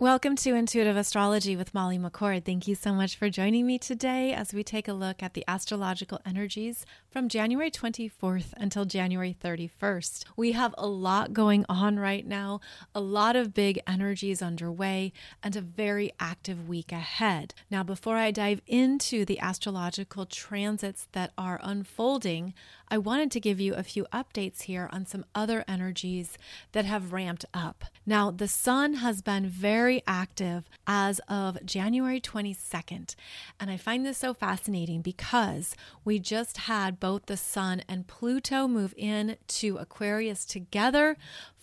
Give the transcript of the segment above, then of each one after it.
Welcome to Intuitive Astrology with Molly McCord. Thank you so much for joining me today as we take a look at the astrological energies from January 24th until January 31st. We have a lot going on right now, a lot of big energies underway, and a very active week ahead. Now, before I dive into the astrological transits that are unfolding, I wanted to give you a few updates here on some other energies that have ramped up. Now, the sun has been very active as of January 22nd, and I find this so fascinating because we just had both the sun and Pluto move in to Aquarius together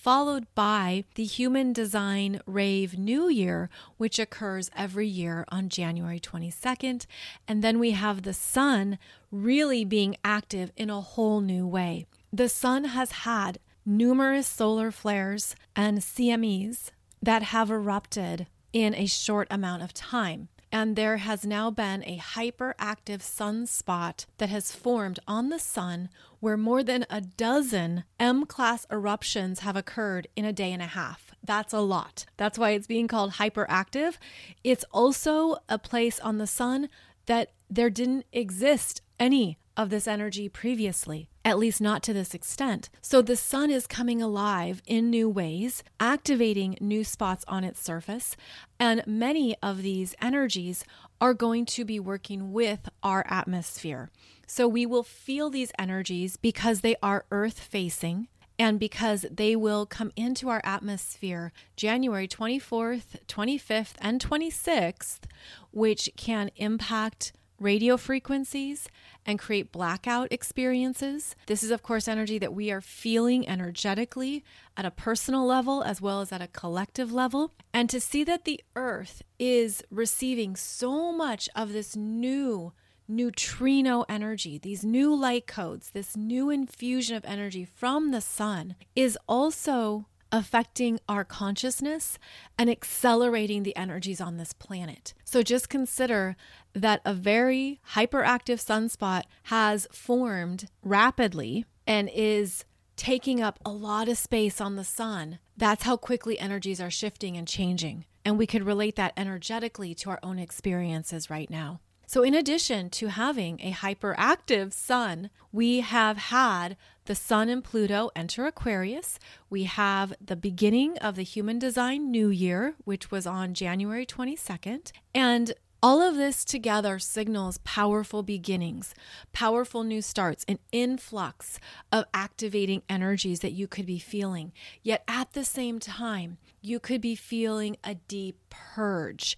followed by the Human Design Rave New Year, which occurs every year on January 22nd. And then we have the sun really being active in a whole new way. The sun has had numerous solar flares and CMEs that have erupted in a short amount of time and there has now been a hyperactive sunspot that has formed on the sun where more than a dozen M class eruptions have occurred in a day and a half. That's a lot. That's why it's being called hyperactive. It's also a place on the sun that there didn't exist any of this energy previously, at least not to this extent. So the sun is coming alive in new ways, activating new spots on its surface, and many of these energies are going to be working with our atmosphere. So we will feel these energies because they are earth facing and because they will come into our atmosphere January 24th, 25th, and 26th, which can impact radio frequencies and create blackout experiences. This is, of course, energy that we are feeling energetically at a personal level as well as at a collective level. And to see that the earth is receiving so much of this new neutrino energy, these new light codes, this new infusion of energy from the sun is also affecting our consciousness and accelerating the energies on this planet. So just consider that a very hyperactive sunspot has formed rapidly and is taking up a lot of space on the sun. That's how quickly energies are shifting and changing. And we could relate that energetically to our own experiences right now. So, in addition to having a hyperactive sun, we have had the sun and Pluto enter Aquarius. We have the beginning of the human design new year, which was on January 22nd. And all of this together signals powerful beginnings, powerful new starts, an influx of activating energies that you could be feeling. Yet at the same time, you could be feeling a deep purge,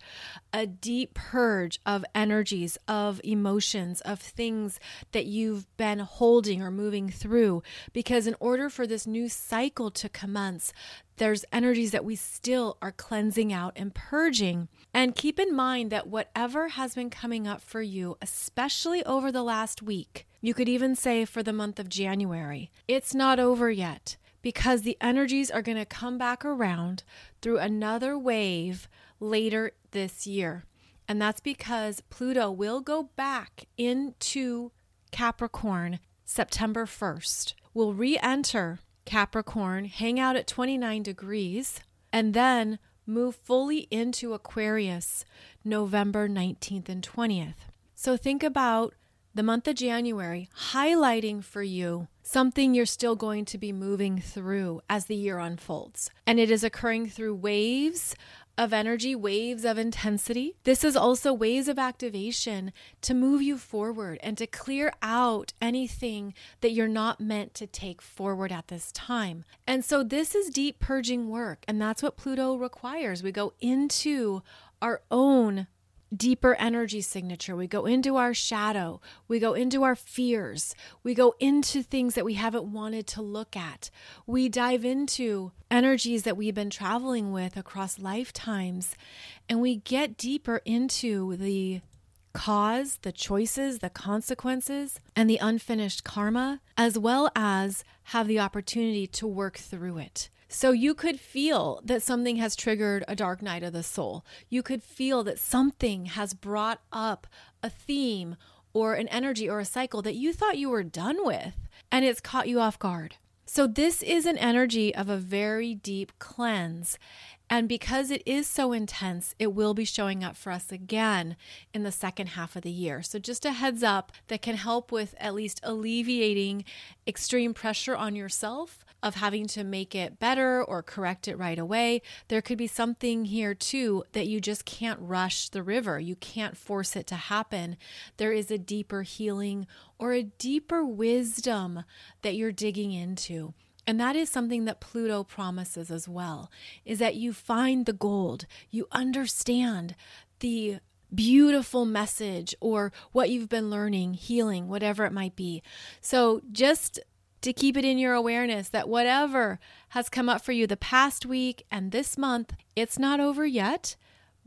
a deep purge of energies, of emotions, of things that you've been holding or moving through. Because in order for this new cycle to commence, there's energies that we still are cleansing out and purging. And keep in mind that whatever has been coming up for you, especially over the last week, you could even say for the month of January, it's not over yet because the energies are going to come back around through another wave later this year. And that's because Pluto will go back into Capricorn September 1st, will re enter Capricorn, hang out at 29 degrees, and then move fully into Aquarius November 19th and 20th. So think about the month of January highlighting for you something you're still going to be moving through as the year unfolds. And it is occurring through waves of energy, waves of intensity. This is also waves of activation to move you forward and to clear out anything that you're not meant to take forward at this time. And so, this is deep purging work, and that's what Pluto requires. We go into our own deeper energy signature. We go into our shadow. We go into our fears. We go into things that we haven't wanted to look at. We dive into energies that we've been traveling with across lifetimes. And we get deeper into the cause, the choices, the consequences, and the unfinished karma, as well as have the opportunity to work through it. So you could feel that something has triggered a dark night of the soul. You could feel that something has brought up a theme or an energy or a cycle that you thought you were done with and it's caught you off guard. So, this is an energy of a very deep cleanse. And because it is so intense, it will be showing up for us again in the second half of the year. So, just a heads up that can help with at least alleviating extreme pressure on yourself of having to make it better or correct it right away. There could be something here too that you just can't rush the river. You can't force it to happen. There is a deeper healing or a deeper wisdom that you're digging into. And that is something that Pluto promises as well is that you find the gold, you understand the beautiful message or what you've been learning, healing, whatever it might be. So just to keep it in your awareness that whatever has come up for you the past week and this month, it's not over yet.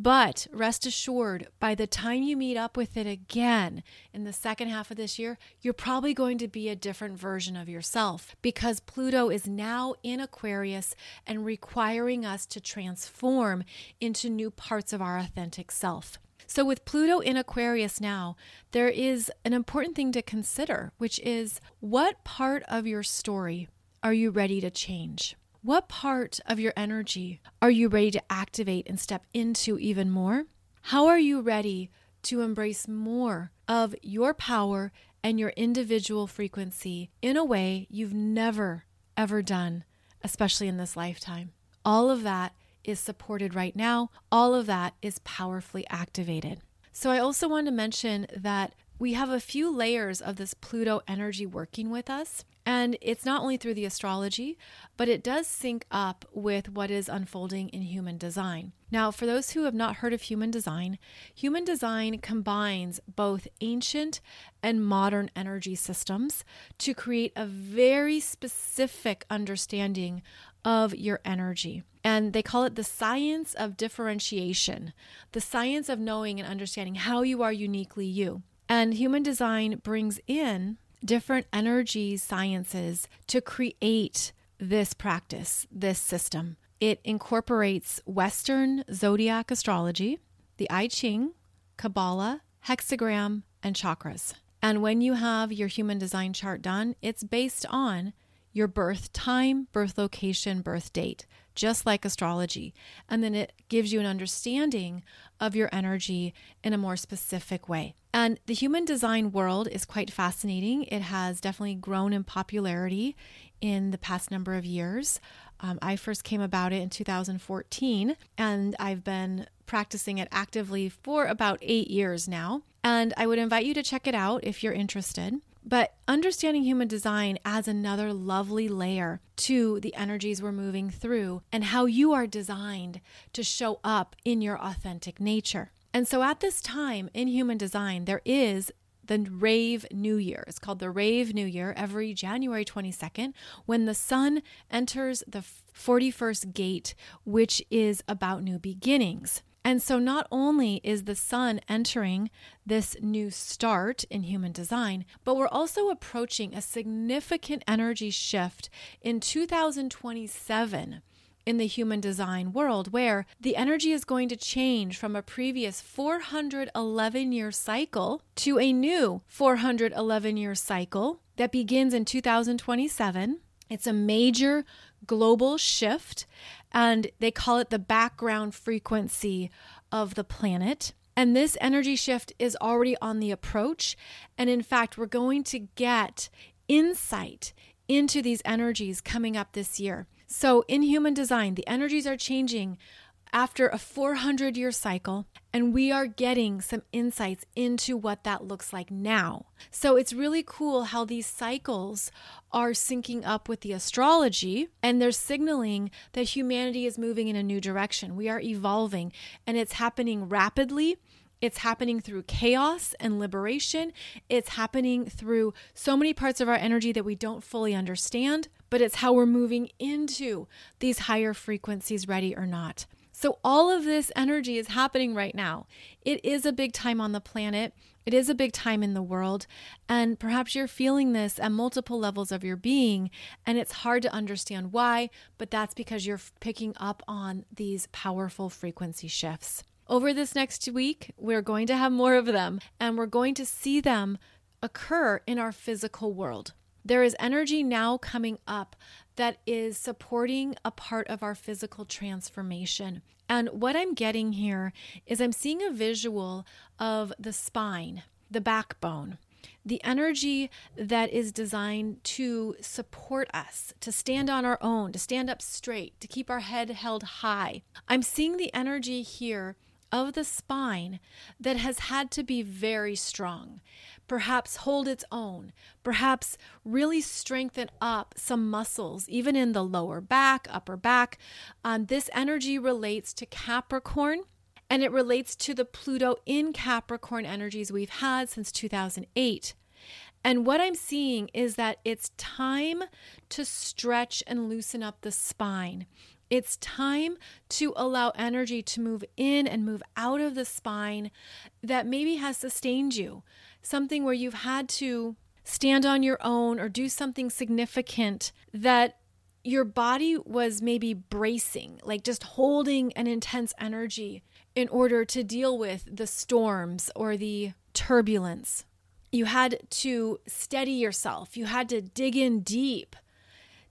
But rest assured, by the time you meet up with it again in the second half of this year, you're probably going to be a different version of yourself because Pluto is now in Aquarius and requiring us to transform into new parts of our authentic self. So, with Pluto in Aquarius now, there is an important thing to consider, which is what part of your story are you ready to change? What part of your energy are you ready to activate and step into even more? How are you ready to embrace more of your power and your individual frequency in a way you've never, ever done, especially in this lifetime? All of that is supported right now. All of that is powerfully activated. So, I also want to mention that we have a few layers of this Pluto energy working with us. And it's not only through the astrology, but it does sync up with what is unfolding in human design. Now, for those who have not heard of human design, human design combines both ancient and modern energy systems to create a very specific understanding of your energy. And they call it the science of differentiation, the science of knowing and understanding how you are uniquely you. And human design brings in different energy sciences to create this practice, this system. It incorporates Western zodiac astrology, the I Ching, Kabbalah, hexagram, and chakras. And when you have your human design chart done, it's based on your birth time, birth location, birth date, just like astrology. And then it gives you an understanding of your energy in a more specific way. And the human design world is quite fascinating. It has definitely grown in popularity in the past number of years. Um, I first came about it in 2014, and I've been practicing it actively for about eight years now. And I would invite you to check it out if you're interested. But understanding human design adds another lovely layer to the energies we're moving through and how you are designed to show up in your authentic nature. And so at this time in human design, there is the Rave New Year. It's called the Rave New Year every January 22nd when the sun enters the 41st gate, which is about new beginnings. And so, not only is the sun entering this new start in human design, but we're also approaching a significant energy shift in 2027 in the human design world, where the energy is going to change from a previous 411 year cycle to a new 411 year cycle that begins in 2027. It's a major global shift and they call it the background frequency of the planet. And this energy shift is already on the approach. And in fact, we're going to get insight into these energies coming up this year. So, in human design, the energies are changing after a 400 year cycle, and we are getting some insights into what that looks like now. So it's really cool how these cycles are syncing up with the astrology and they're signaling that humanity is moving in a new direction. We are evolving, and it's happening rapidly. It's happening through chaos and liberation. It's happening through so many parts of our energy that we don't fully understand, but it's how we're moving into these higher frequencies, ready or not. So, all of this energy is happening right now. It is a big time on the planet. It is a big time in the world. And perhaps you're feeling this at multiple levels of your being, and it's hard to understand why, but that's because you're picking up on these powerful frequency shifts. Over this next week, we're going to have more of them, and we're going to see them occur in our physical world. There is energy now coming up that is supporting a part of our physical transformation. And what I'm getting here is I'm seeing a visual of the spine, the backbone, the energy that is designed to support us, to stand on our own, to stand up straight, to keep our head held high. I'm seeing the energy here of the spine that has had to be very strong, perhaps hold its own, perhaps really strengthen up some muscles, even in the lower back, upper back. Um, this energy relates to Capricorn and it relates to the Pluto in Capricorn energies we've had since 2008. And what I'm seeing is that it's time to stretch and loosen up the spine. It's time to allow energy to move in and move out of the spine that maybe has sustained you. Something where you've had to stand on your own or do something significant that your body was maybe bracing, like just holding an intense energy in order to deal with the storms or the turbulence. You had to steady yourself, you had to dig in deep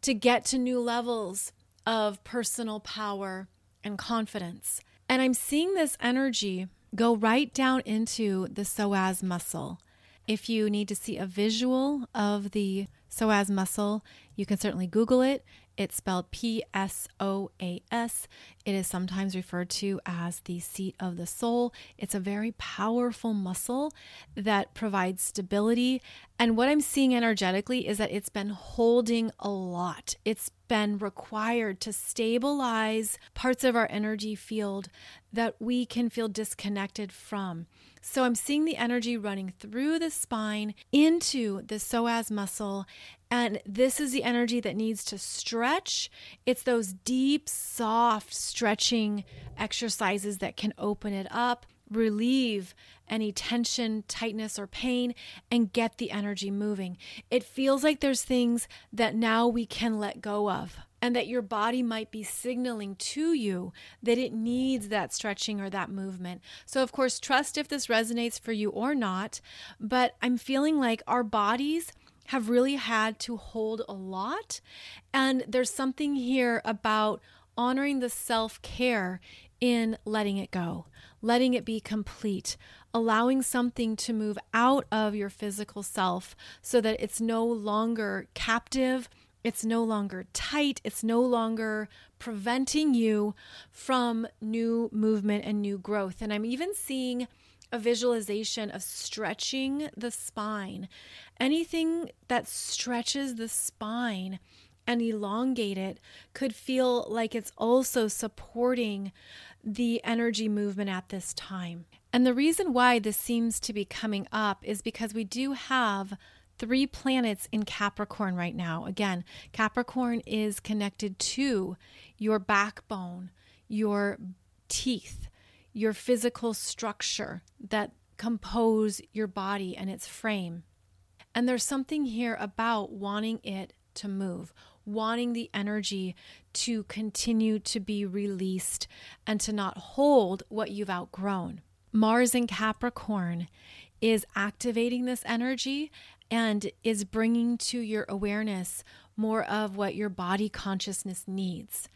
to get to new levels of personal power and confidence. And I'm seeing this energy go right down into the psoas muscle. If you need to see a visual of the psoas muscle, you can certainly Google it. It's spelled P S O A S. It is sometimes referred to as the seat of the soul. It's a very powerful muscle that provides stability. And what I'm seeing energetically is that it's been holding a lot. It's been required to stabilize parts of our energy field that we can feel disconnected from. So I'm seeing the energy running through the spine into the psoas muscle. And this is the energy that needs to stretch. It's those deep, soft stretching exercises that can open it up, relieve any tension, tightness, or pain, and get the energy moving. It feels like there's things that now we can let go of and that your body might be signaling to you that it needs that stretching or that movement. So, of course, trust if this resonates for you or not. But I'm feeling like our bodies have really had to hold a lot. And there's something here about honoring the self care in letting it go, letting it be complete, allowing something to move out of your physical self so that it's no longer captive it's no longer tight. It's no longer preventing you from new movement and new growth. And I'm even seeing a visualization of stretching the spine. Anything that stretches the spine and elongate it could feel like it's also supporting the energy movement at this time. And the reason why this seems to be coming up is because we do have three planets in Capricorn right now. Again, Capricorn is connected to your backbone, your teeth, your physical structure that compose your body and its frame. And there's something here about wanting it to move, wanting the energy to continue to be released and to not hold what you've outgrown. Mars in Capricorn is activating this energy and is bringing to your awareness more of what your body consciousness needs.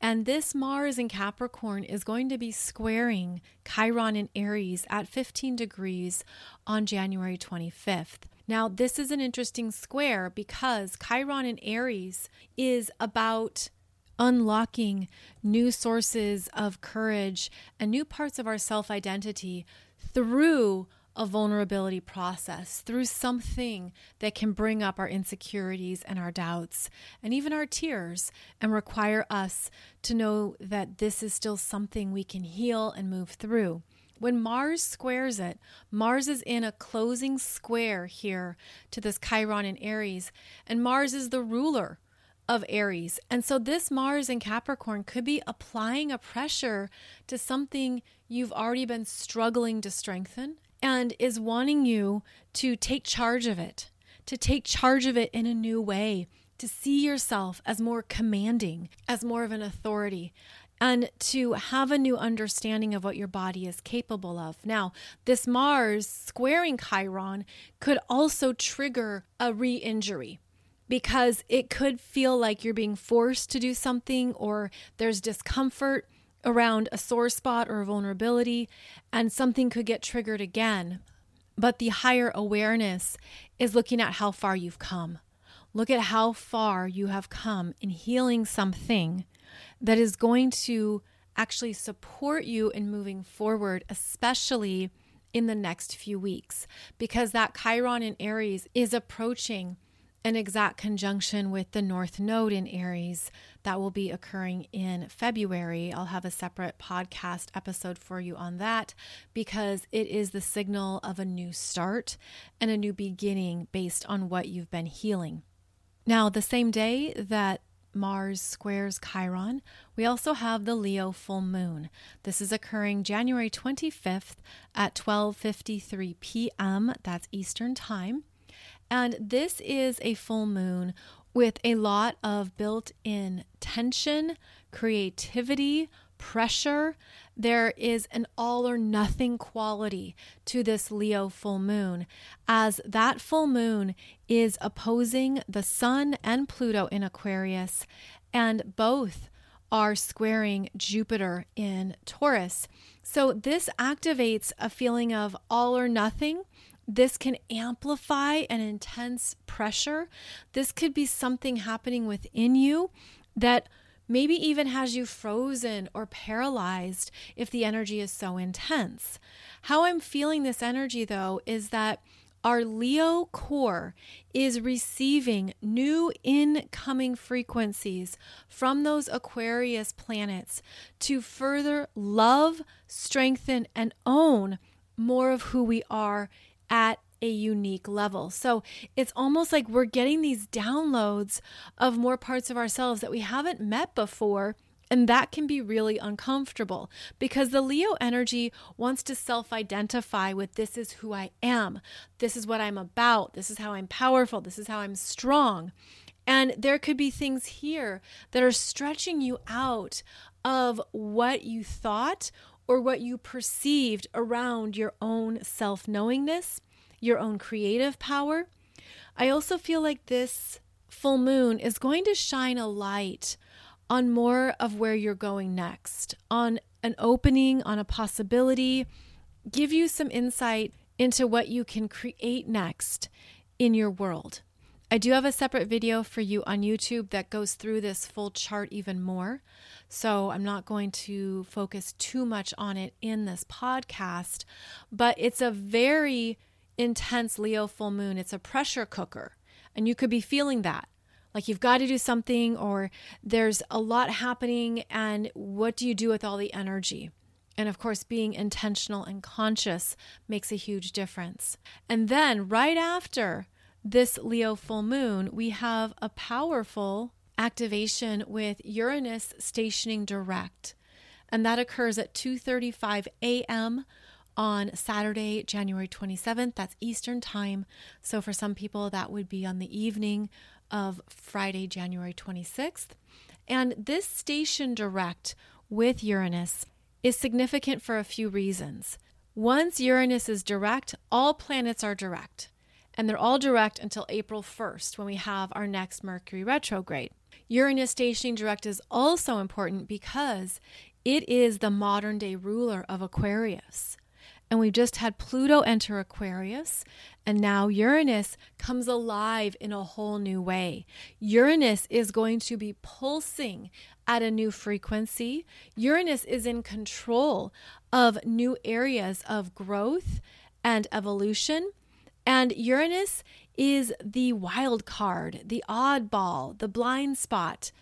And this Mars in Capricorn is going to be squaring Chiron in Aries at 15 degrees on January 25th. Now, this is an interesting square because Chiron in Aries is about unlocking new sources of courage and new parts of our self identity through a vulnerability process through something that can bring up our insecurities and our doubts and even our tears and require us to know that this is still something we can heal and move through. When Mars squares it, Mars is in a closing square here to this Chiron in Aries, and Mars is the ruler of Aries. And so this Mars in Capricorn could be applying a pressure to something you've already been struggling to strengthen and is wanting you to take charge of it, to take charge of it in a new way, to see yourself as more commanding, as more of an authority, and to have a new understanding of what your body is capable of. Now, this Mars squaring Chiron could also trigger a re injury. because it could feel like you're being forced to do something or there's discomfort around a sore spot or a vulnerability, and something could get triggered again. But the higher awareness is looking at how far you've come. Look at how far you have come in healing something that is going to actually support you in moving forward, especially in the next few weeks, because that Chiron in Aries is approaching an exact conjunction with the North Node in Aries that will be occurring in February. I'll have a separate podcast episode for you on that because it is the signal of a new start and a new beginning based on what you've been healing. Now, the same day that Mars squares Chiron, we also have the Leo full moon. This is occurring January 25th at 12:53 p.m. That's Eastern Time. And this is a full moon with a lot of built in tension, creativity, pressure. There is an all or nothing quality to this Leo full moon, as that full moon is opposing the Sun and Pluto in Aquarius, and both are squaring Jupiter in Taurus. So, this activates a feeling of all or nothing this can amplify an intense pressure. This could be something happening within you that maybe even has you frozen or paralyzed if the energy is so intense. How I'm feeling this energy, though, is that our Leo core is receiving new incoming frequencies from those Aquarius planets to further love, strengthen, and own more of who we are at a unique level. So it's almost like we're getting these downloads of more parts of ourselves that we haven't met before. And that can be really uncomfortable because the Leo energy wants to self identify with this is who I am. This is what I'm about. This is how I'm powerful. This is how I'm strong. And there could be things here that are stretching you out of what you thought or what you perceived around your own self knowingness, your own creative power. I also feel like this full moon is going to shine a light on more of where you're going next, on an opening, on a possibility, give you some insight into what you can create next in your world. I do have a separate video for you on YouTube that goes through this full chart even more. So I'm not going to focus too much on it in this podcast, but it's a very intense Leo full moon. It's a pressure cooker, and you could be feeling that. Like you've got to do something, or there's a lot happening, and what do you do with all the energy? And of course, being intentional and conscious makes a huge difference. And then, right after this Leo full moon, we have a powerful activation with Uranus stationing direct. And that occurs at 2:35 a.m. on Saturday, January 27th. That's Eastern Time. So for some people that would be on the evening of Friday, January 26th. And this station direct with Uranus is significant for a few reasons. Once Uranus is direct, all planets are direct. And they're all direct until April 1st when we have our next Mercury retrograde. Uranus stationing direct is also important because it is the modern day ruler of Aquarius. And we just had Pluto enter Aquarius, and now Uranus comes alive in a whole new way. Uranus is going to be pulsing at a new frequency. Uranus is in control of new areas of growth and evolution. And Uranus is the wild card, the oddball, the blind spot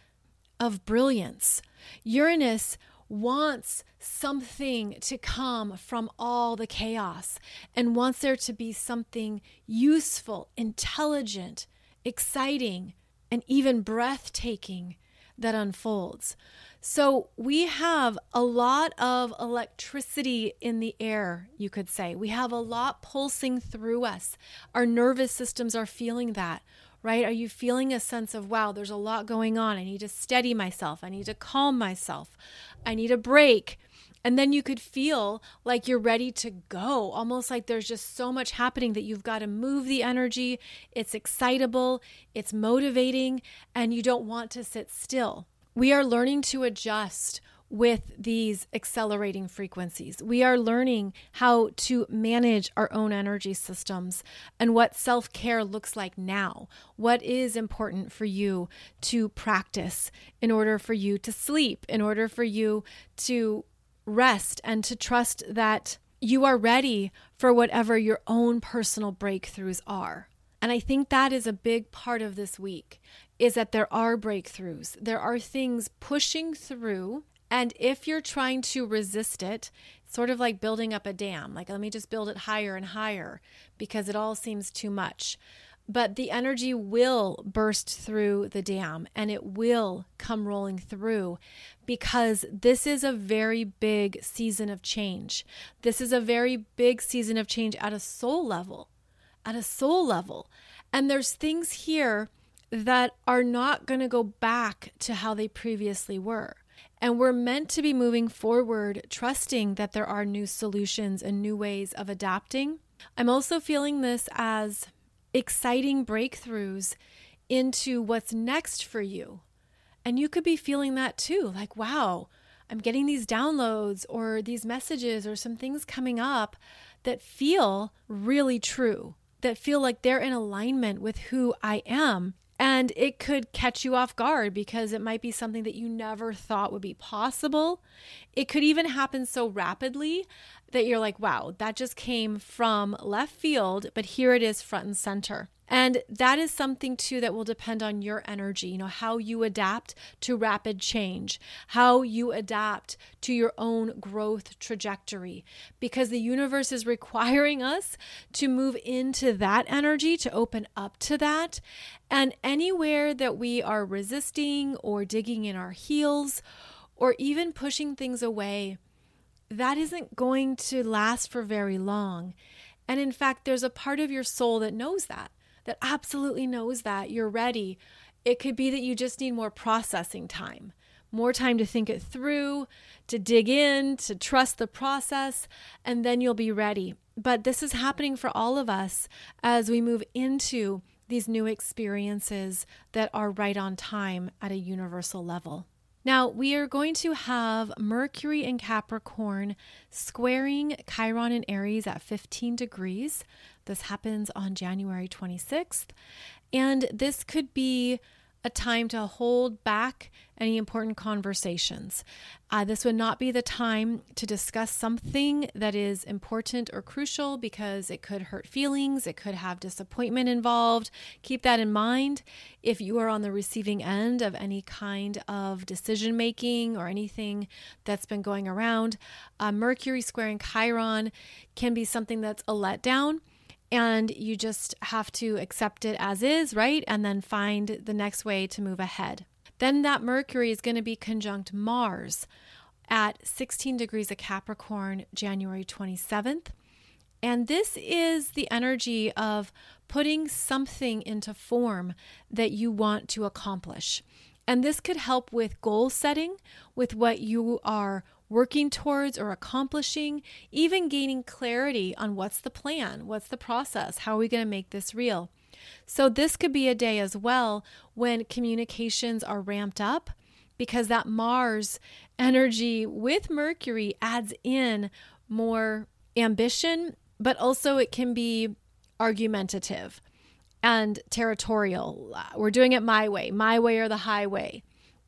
of brilliance. Uranus wants something to come from all the chaos and wants there to be something useful, intelligent, exciting, and even breathtaking that unfolds. So we have a lot of electricity in the air, you could say. We have a lot pulsing through us. Our nervous systems are feeling that, right? Are you feeling a sense of, wow, there's a lot going on? I need to steady myself. I need to calm myself. I need a break. And then you could feel like you're ready to go, almost like there's just so much happening that you've got to move the energy. It's excitable, it's motivating, and you don't want to sit still. We are learning to adjust with these accelerating frequencies. We are learning how to manage our own energy systems and what self care looks like now. What is important for you to practice in order for you to sleep, in order for you to rest and to trust that you are ready for whatever your own personal breakthroughs are. And I think that is a big part of this week is that there are breakthroughs. There are things pushing through and if you're trying to resist it, sort of like building up a dam, like let me just build it higher and higher because it all seems too much. But the energy will burst through the dam and it will come rolling through because this is a very big season of change. This is a very big season of change at a soul level. At a soul level. And there's things here that are not going to go back to how they previously were. And we're meant to be moving forward, trusting that there are new solutions and new ways of adapting. I'm also feeling this as exciting breakthroughs into what's next for you. And you could be feeling that too like, wow, I'm getting these downloads or these messages or some things coming up that feel really true, that feel like they're in alignment with who I am. And it could catch you off guard because it might be something that you never thought would be possible. It could even happen so rapidly that you're like, wow, that just came from left field, but here it is front and center. And that is something too that will depend on your energy, you know, how you adapt to rapid change, how you adapt to your own growth trajectory, because the universe is requiring us to move into that energy, to open up to that. And anywhere that we are resisting or digging in our heels or even pushing things away, that isn't going to last for very long. And in fact, there's a part of your soul that knows that that absolutely knows that you're ready. It could be that you just need more processing time, more time to think it through, to dig in, to trust the process, and then you'll be ready. But this is happening for all of us as we move into these new experiences that are right on time at a universal level. Now, we are going to have Mercury in Capricorn squaring Chiron in Aries at 15 degrees. This happens on January 26th. And this could be a time to hold back any important conversations. Uh, this would not be the time to discuss something that is important or crucial because it could hurt feelings, it could have disappointment involved. Keep that in mind if you are on the receiving end of any kind of decision making or anything that's been going around. Uh, Mercury squaring Chiron can be something that's a letdown and you just have to accept it as is, right? And then find the next way to move ahead. Then that Mercury is going to be conjunct Mars at 16 degrees of Capricorn, January 27th. And this is the energy of putting something into form that you want to accomplish. And this could help with goal setting, with what you are working towards or accomplishing, even gaining clarity on what's the plan, what's the process, how are we going to make this real. So, this could be a day as well when communications are ramped up because that Mars energy with Mercury adds in more ambition, but also it can be argumentative and territorial. We're doing it my way, my way or the highway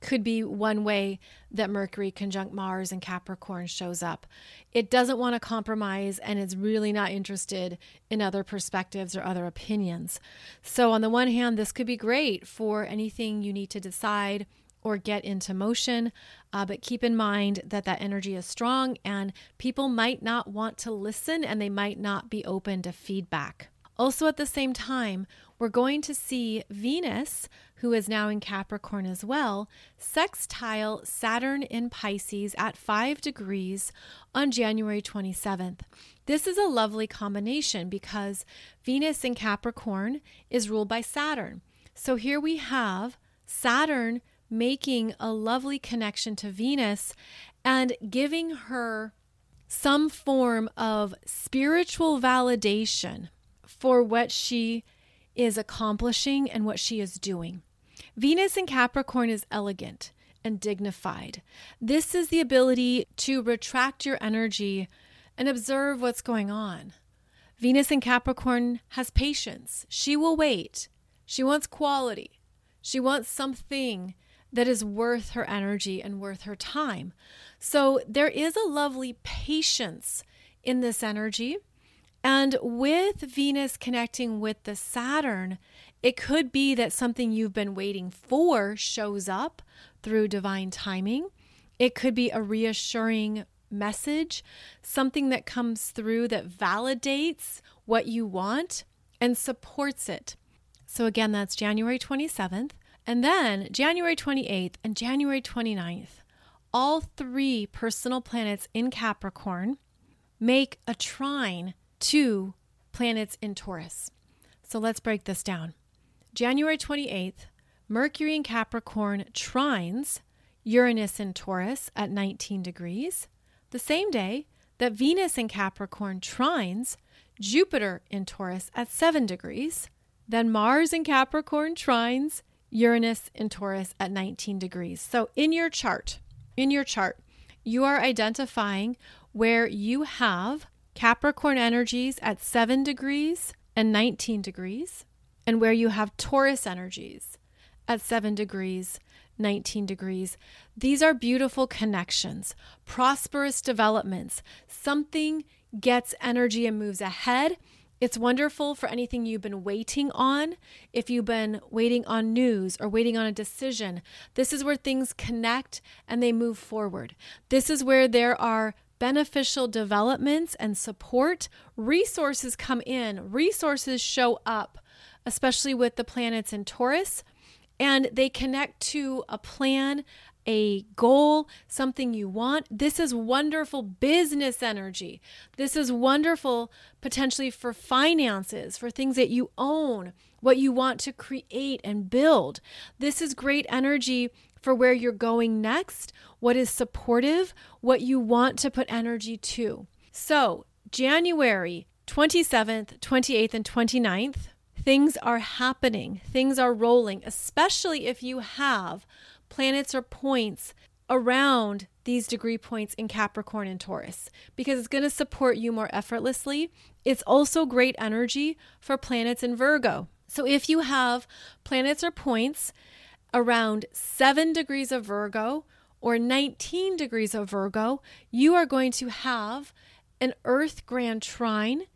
could be one way that Mercury conjunct Mars and Capricorn shows up. It doesn't want to compromise and it's really not interested in other perspectives or other opinions. So, on the one hand, this could be great for anything you need to decide or get into motion. Uh, but keep in mind that that energy is strong and people might not want to listen and they might not be open to feedback. Also, at the same time, we're going to see Venus, who is now in Capricorn as well, sextile Saturn in Pisces at 5 degrees on January 27th. This is a lovely combination because Venus in Capricorn is ruled by Saturn. So here we have Saturn making a lovely connection to Venus and giving her some form of spiritual validation for what she is accomplishing and what she is doing. Venus in Capricorn is elegant and dignified. This is the ability to retract your energy and observe what's going on. Venus in Capricorn has patience. She will wait. She wants quality. She wants something that is worth her energy and worth her time. So there is a lovely patience in this energy. And with Venus connecting with the Saturn, it could be that something you've been waiting for shows up through divine timing. It could be a reassuring message, something that comes through that validates what you want and supports it. So, again, that's January 27th. And then January 28th and January 29th, all three personal planets in Capricorn make a trine to planets in Taurus. So let's break this down. January 28th, Mercury in Capricorn trines Uranus in Taurus at 19 degrees, the same day that Venus in Capricorn trines Jupiter in Taurus at 7 degrees, then Mars in Capricorn trines Uranus in Taurus at 19 degrees. So in your chart, in your chart, you are identifying where you have Capricorn energies at 7 degrees and 19 degrees, and where you have Taurus energies at 7 degrees, 19 degrees. These are beautiful connections, prosperous developments. Something gets energy and moves ahead it's wonderful for anything you've been waiting on. If you've been waiting on news or waiting on a decision, this is where things connect and they move forward. This is where there are beneficial developments and support. Resources come in, resources show up, especially with the planets in Taurus, and they connect to a plan, a goal, something you want. This is wonderful business energy. This is wonderful potentially for finances, for things that you own, what you want to create and build. This is great energy for where you're going next, what is supportive, what you want to put energy to. So, January 27th, 28th, and 29th, things are happening, things are rolling, especially if you have planets or points around these degree points in Capricorn and Taurus because it's going to support you more effortlessly. It's also great energy for planets in Virgo. So if you have planets or points around 7 degrees of Virgo or 19 degrees of Virgo, you are going to have an Earth Grand Trine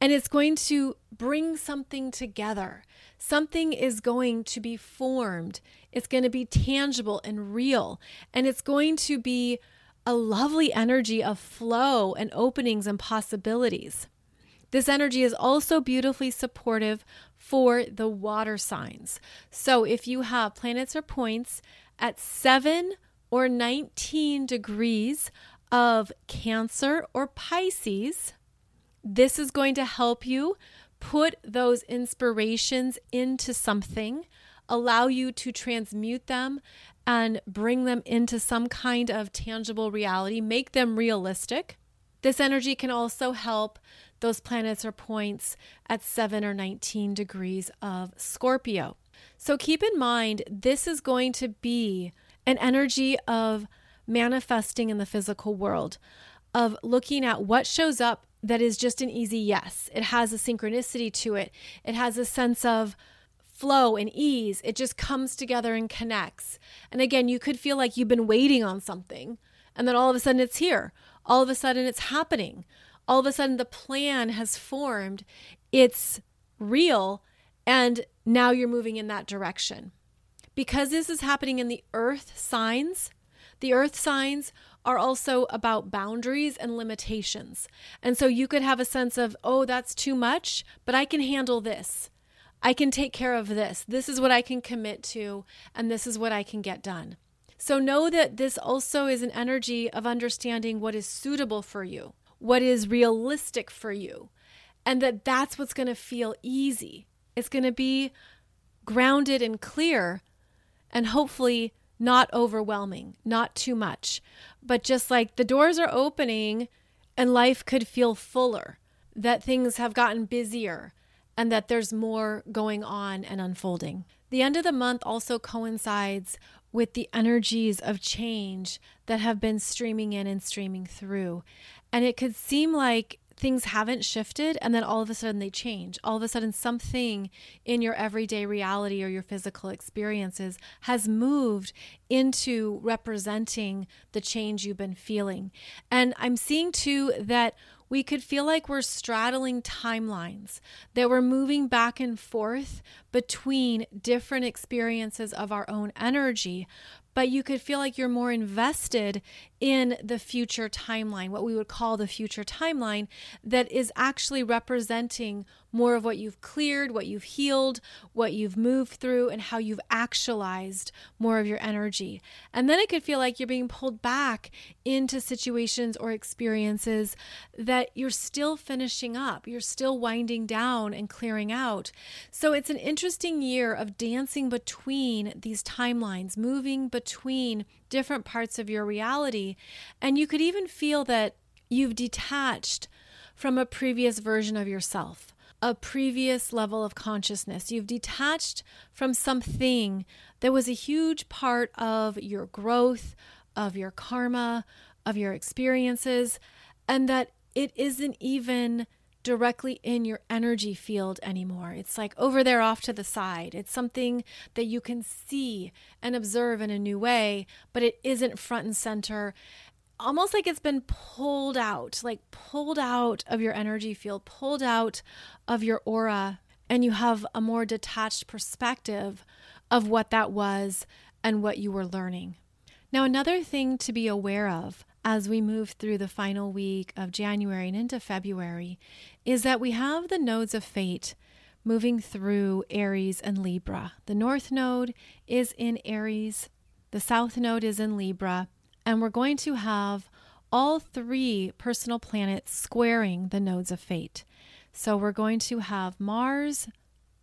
and it's going to bring something together. Something is going to be formed it's going to be tangible and real. And it's going to be a lovely energy of flow and openings and possibilities. This energy is also beautifully supportive for the water signs. So if you have planets or points at 7 or 19 degrees of Cancer or Pisces, this is going to help you put those inspirations into something allow you to transmute them and bring them into some kind of tangible reality, make them realistic. This energy can also help those planets or points at 7 or 19 degrees of Scorpio. So keep in mind, this is going to be an energy of manifesting in the physical world, of looking at what shows up that is just an easy yes. It has a synchronicity to it, it has a sense of flow and ease. It just comes together and connects. And again, you could feel like you've been waiting on something, and then all of a sudden it's here. All of a sudden it's happening. All of a sudden the plan has formed. It's real. And now you're moving in that direction. Because this is happening in the earth signs, the earth signs are also about boundaries and limitations. And so you could have a sense of, oh, that's too much, but I can handle this. I can take care of this. This is what I can commit to, and this is what I can get done. So know that this also is an energy of understanding what is suitable for you, what is realistic for you, and that that's what's going to feel easy. It's going to be grounded and clear, and hopefully not overwhelming, not too much, but just like the doors are opening and life could feel fuller, that things have gotten busier, and that there's more going on and unfolding. The end of the month also coincides with the energies of change that have been streaming in and streaming through. And it could seem like things haven't shifted and then all of a sudden they change. All of a sudden, something in your everyday reality or your physical experiences has moved into representing the change you've been feeling. And I'm seeing too that we could feel like we're straddling timelines, that we're moving back and forth between different experiences of our own energy, but you could feel like you're more invested in the future timeline, what we would call the future timeline, that is actually representing more of what you've cleared, what you've healed, what you've moved through, and how you've actualized more of your energy. And then it could feel like you're being pulled back into situations or experiences that you're still finishing up, you're still winding down and clearing out. So it's an interesting year of dancing between these timelines, moving between different parts of your reality. And you could even feel that you've detached from a previous version of yourself, a previous level of consciousness. You've detached from something that was a huge part of your growth, of your karma, of your experiences, and that it isn't even directly in your energy field anymore. It's like over there off to the side. It's something that you can see and observe in a new way, but it isn't front and center. Almost like it's been pulled out, like pulled out of your energy field, pulled out of your aura, and you have a more detached perspective of what that was and what you were learning. Now, another thing to be aware of as we move through the final week of January and into February is that we have the nodes of fate moving through Aries and Libra. The North Node is in Aries, the South Node is in Libra, and we're going to have all three personal planets squaring the nodes of fate. So we're going to have Mars,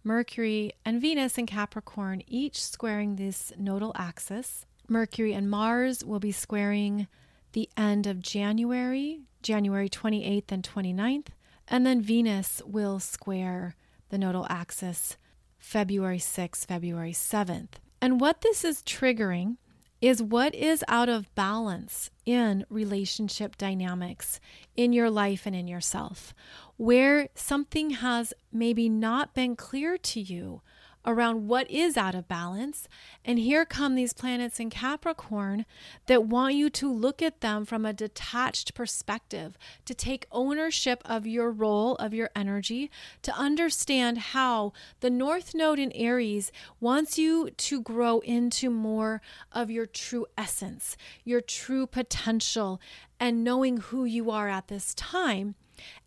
Mercury, and Venus in Capricorn, each squaring this nodal axis. Mercury and Mars will be squaring the end of January, January 28th and 29th, and then Venus will square the nodal axis February 6th, February 7th. And what this is triggering is what is out of balance in relationship dynamics in your life and in yourself, where something has maybe not been clear to you around what is out of balance. And here come these planets in Capricorn that want you to look at them from a detached perspective, to take ownership of your role, of your energy, to understand how the North Node in Aries wants you to grow into more of your true essence, your true potential, and knowing who you are at this time.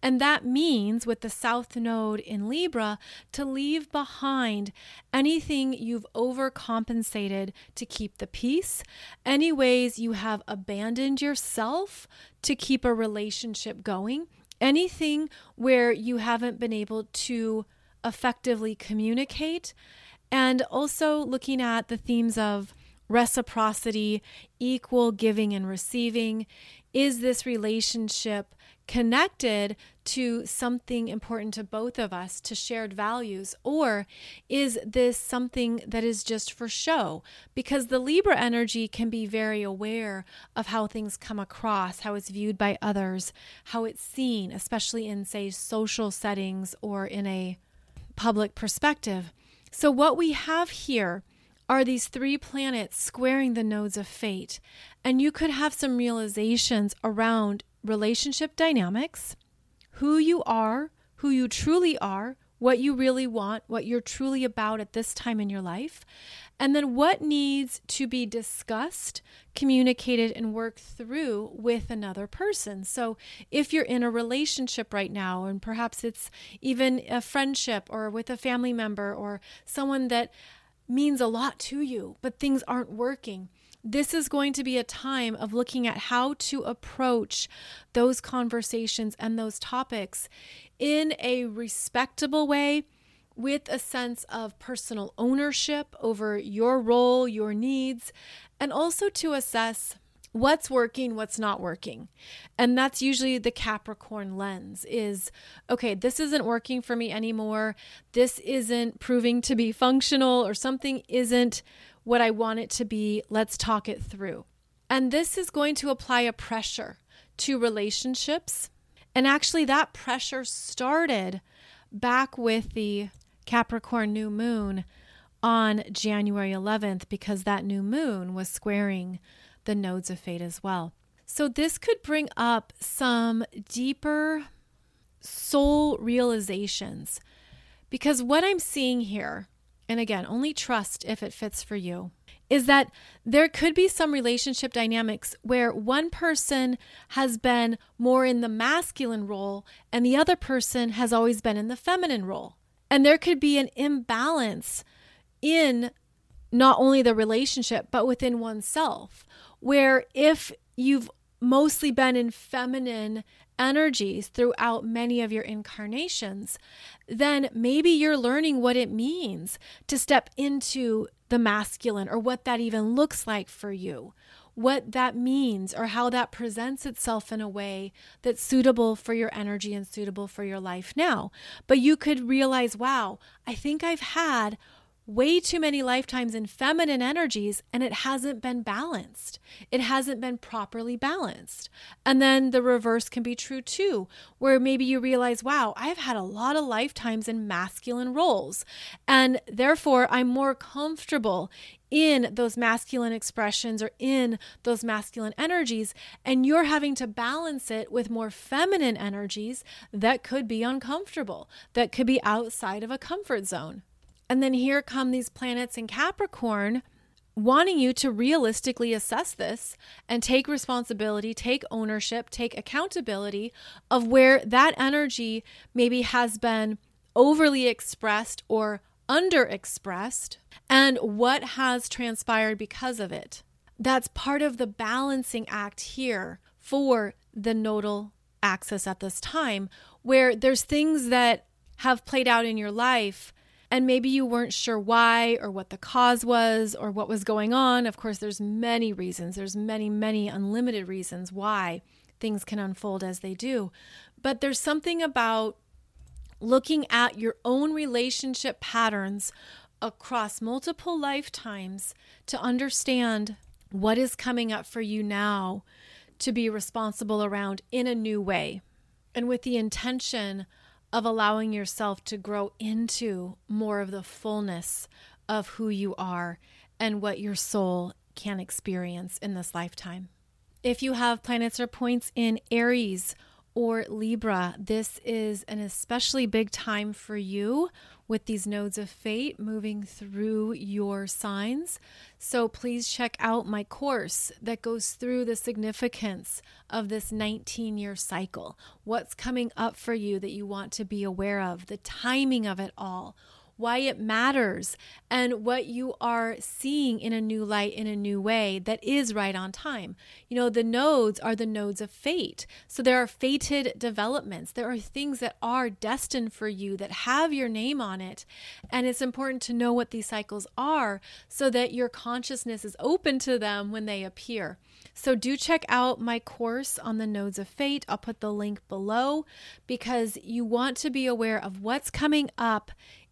And that means with the South Node in Libra to leave behind anything you've overcompensated to keep the peace, any ways you have abandoned yourself to keep a relationship going, anything where you haven't been able to effectively communicate, and also looking at the themes of reciprocity, equal giving and receiving. Is this relationship connected to something important to both of us, to shared values? Or is this something that is just for show? Because the Libra energy can be very aware of how things come across, how it's viewed by others, how it's seen, especially in, say, social settings or in a public perspective. So, what we have here are these three planets squaring the nodes of fate. And you could have some realizations around relationship dynamics, who you are, who you truly are, what you really want, what you're truly about at this time in your life, and then what needs to be discussed, communicated, and worked through with another person. So, if you're in a relationship right now, and perhaps it's even a friendship or with a family member or someone that means a lot to you, but things aren't working this is going to be a time of looking at how to approach those conversations and those topics in a respectable way with a sense of personal ownership over your role, your needs, and also to assess what's working what's not working. And that's usually the capricorn lens is okay this isn't working for me anymore. This isn't proving to be functional or something isn't what i want it to be let's talk it through and this is going to apply a pressure to relationships and actually that pressure started back with the capricorn new moon on january 11th because that new moon was squaring the nodes of fate as well. So, this could bring up some deeper soul realizations because what I'm seeing here, and again, only trust if it fits for you, is that there could be some relationship dynamics where one person has been more in the masculine role and the other person has always been in the feminine role. And there could be an imbalance in not only the relationship, but within oneself where if you've mostly been in feminine energies throughout many of your incarnations, then maybe you're learning what it means to step into the masculine or what that even looks like for you, what that means, or how that presents itself in a way that's suitable for your energy and suitable for your life now. But you could realize, wow, I think I've had way too many lifetimes in feminine energies and it hasn't been balanced. It hasn't been properly balanced. And then the reverse can be true too, where maybe you realize, wow, I've had a lot of lifetimes in masculine roles. And therefore, I'm more comfortable in those masculine expressions or in those masculine energies, and you're having to balance it with more feminine energies that could be uncomfortable, that could be outside of a comfort zone. And then here come these planets in Capricorn wanting you to realistically assess this and take responsibility, take ownership, take accountability of where that energy maybe has been overly expressed or underexpressed and what has transpired because of it. That's part of the balancing act here for the nodal axis at this time, where there's things that have played out in your life and maybe you weren't sure why or what the cause was or what was going on. Of course there's many reasons. There's many many unlimited reasons why things can unfold as they do. But there's something about looking at your own relationship patterns across multiple lifetimes to understand what is coming up for you now to be responsible around in a new way. And with the intention of allowing yourself to grow into more of the fullness of who you are and what your soul can experience in this lifetime. If you have planets or points in Aries or Libra, this is an especially big time for you with these nodes of fate moving through your signs. So please check out my course that goes through the significance of this 19 year cycle. What's coming up for you that you want to be aware of, the timing of it all why it matters, and what you are seeing in a new light, in a new way that is right on time. You know, the nodes are the nodes of fate. So there are fated developments. There are things that are destined for you that have your name on it. And it's important to know what these cycles are so that your consciousness is open to them when they appear. So do check out my course on the nodes of fate. I'll put the link below because you want to be aware of what's coming up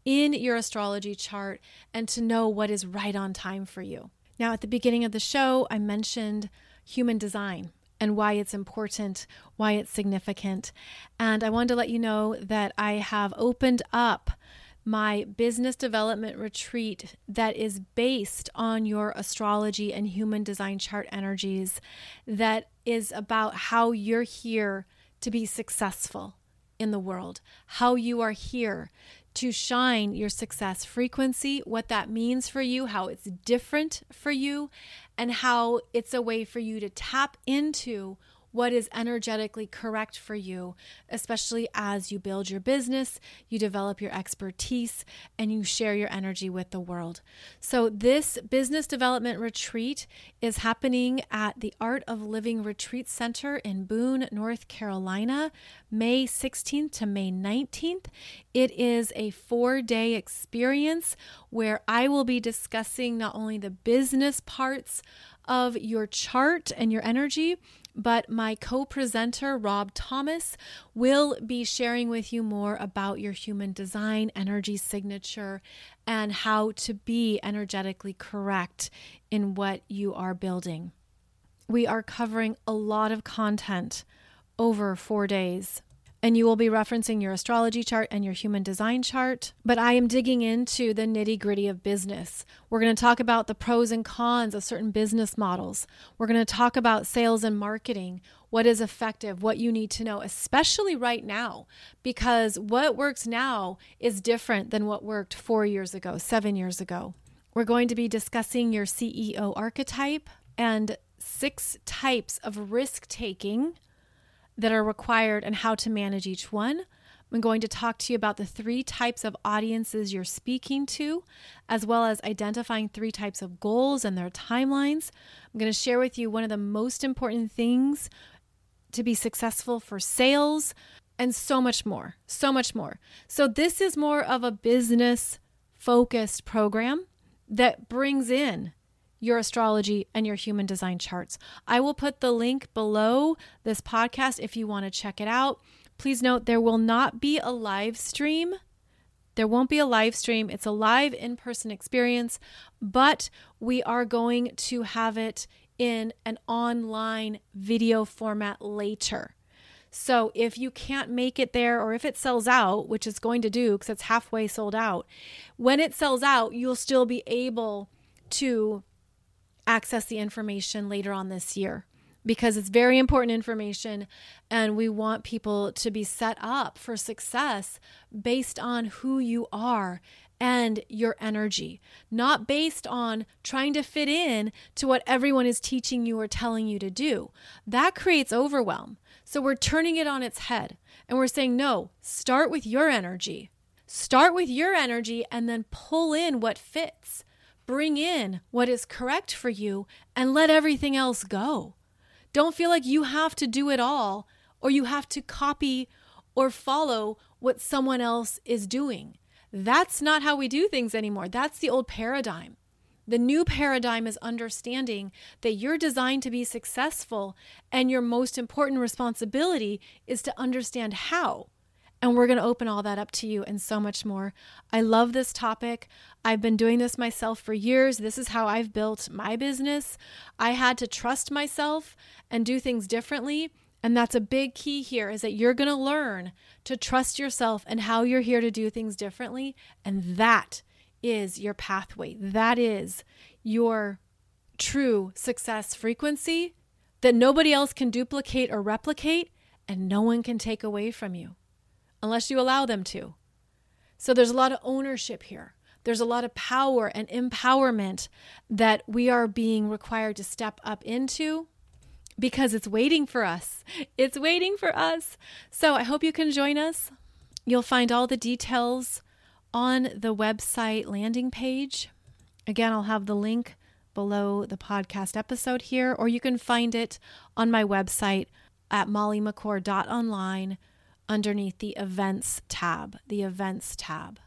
in your astrology chart and to know what is right on time for you. Now, at the beginning of the show, I mentioned human design and why it's important, why it's significant. And I wanted to let you know that I have opened up my business development retreat that is based on your astrology and human design chart energies, that is about how you're here to be successful in the world, how you are here to shine your success frequency, what that means for you, how it's different for you, and how it's a way for you to tap into what is energetically correct for you, especially as you build your business, you develop your expertise, and you share your energy with the world. So, this business development retreat is happening at the Art of Living Retreat Center in Boone, North Carolina, May 16th to May 19th. It is a four day experience where I will be discussing not only the business parts of your chart and your energy, but my co presenter, Rob Thomas, will be sharing with you more about your human design energy signature and how to be energetically correct in what you are building. We are covering a lot of content over four days and you will be referencing your astrology chart and your human design chart. But I am digging into the nitty gritty of business. We're going to talk about the pros and cons of certain business models. We're going to talk about sales and marketing, what is effective, what you need to know, especially right now, because what works now is different than what worked four years ago, seven years ago. We're going to be discussing your CEO archetype and six types of risk taking that are required and how to manage each one. I'm going to talk to you about the three types of audiences you're speaking to, as well as identifying three types of goals and their timelines. I'm going to share with you one of the most important things to be successful for sales and so much more. So much more. So, this is more of a business focused program that brings in your astrology and your human design charts. I will put the link below this podcast if you want to check it out. Please note there will not be a live stream. There won't be a live stream. It's a live in person experience, but we are going to have it in an online video format later. So if you can't make it there or if it sells out, which it's going to do because it's halfway sold out, when it sells out, you'll still be able to access the information later on this year because it's very important information and we want people to be set up for success based on who you are and your energy, not based on trying to fit in to what everyone is teaching you or telling you to do. That creates overwhelm. So we're turning it on its head and we're saying, no, start with your energy. Start with your energy and then pull in what fits bring in what is correct for you and let everything else go. Don't feel like you have to do it all or you have to copy or follow what someone else is doing. That's not how we do things anymore. That's the old paradigm. The new paradigm is understanding that you're designed to be successful, and your most important responsibility is to understand how. And we're going to open all that up to you and so much more. I love this topic. I've been doing this myself for years. This is how I've built my business. I had to trust myself and do things differently. And that's a big key here is that you're going to learn to trust yourself and how you're here to do things differently. And that is your pathway. That is your true success frequency that nobody else can duplicate or replicate and no one can take away from you unless you allow them to. So there's a lot of ownership here. There's a lot of power and empowerment that we are being required to step up into because it's waiting for us. It's waiting for us. So I hope you can join us. You'll find all the details on the website landing page. Again, I'll have the link below the podcast episode here, or you can find it on my website at mollymccord.online underneath the events tab, the events tab.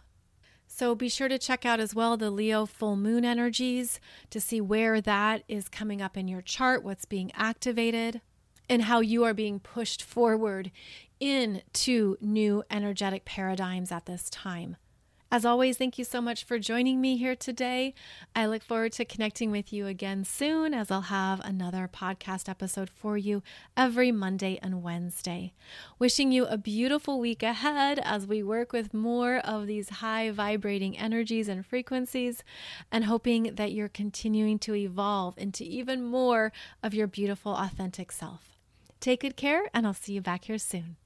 So be sure to check out as well the Leo full moon energies to see where that is coming up in your chart, what's being activated, and how you are being pushed forward into new energetic paradigms at this time. As always, thank you so much for joining me here today. I look forward to connecting with you again soon as I'll have another podcast episode for you every Monday and Wednesday. Wishing you a beautiful week ahead as we work with more of these high vibrating energies and frequencies, and hoping that you're continuing to evolve into even more of your beautiful, authentic self. Take good care, and I'll see you back here soon.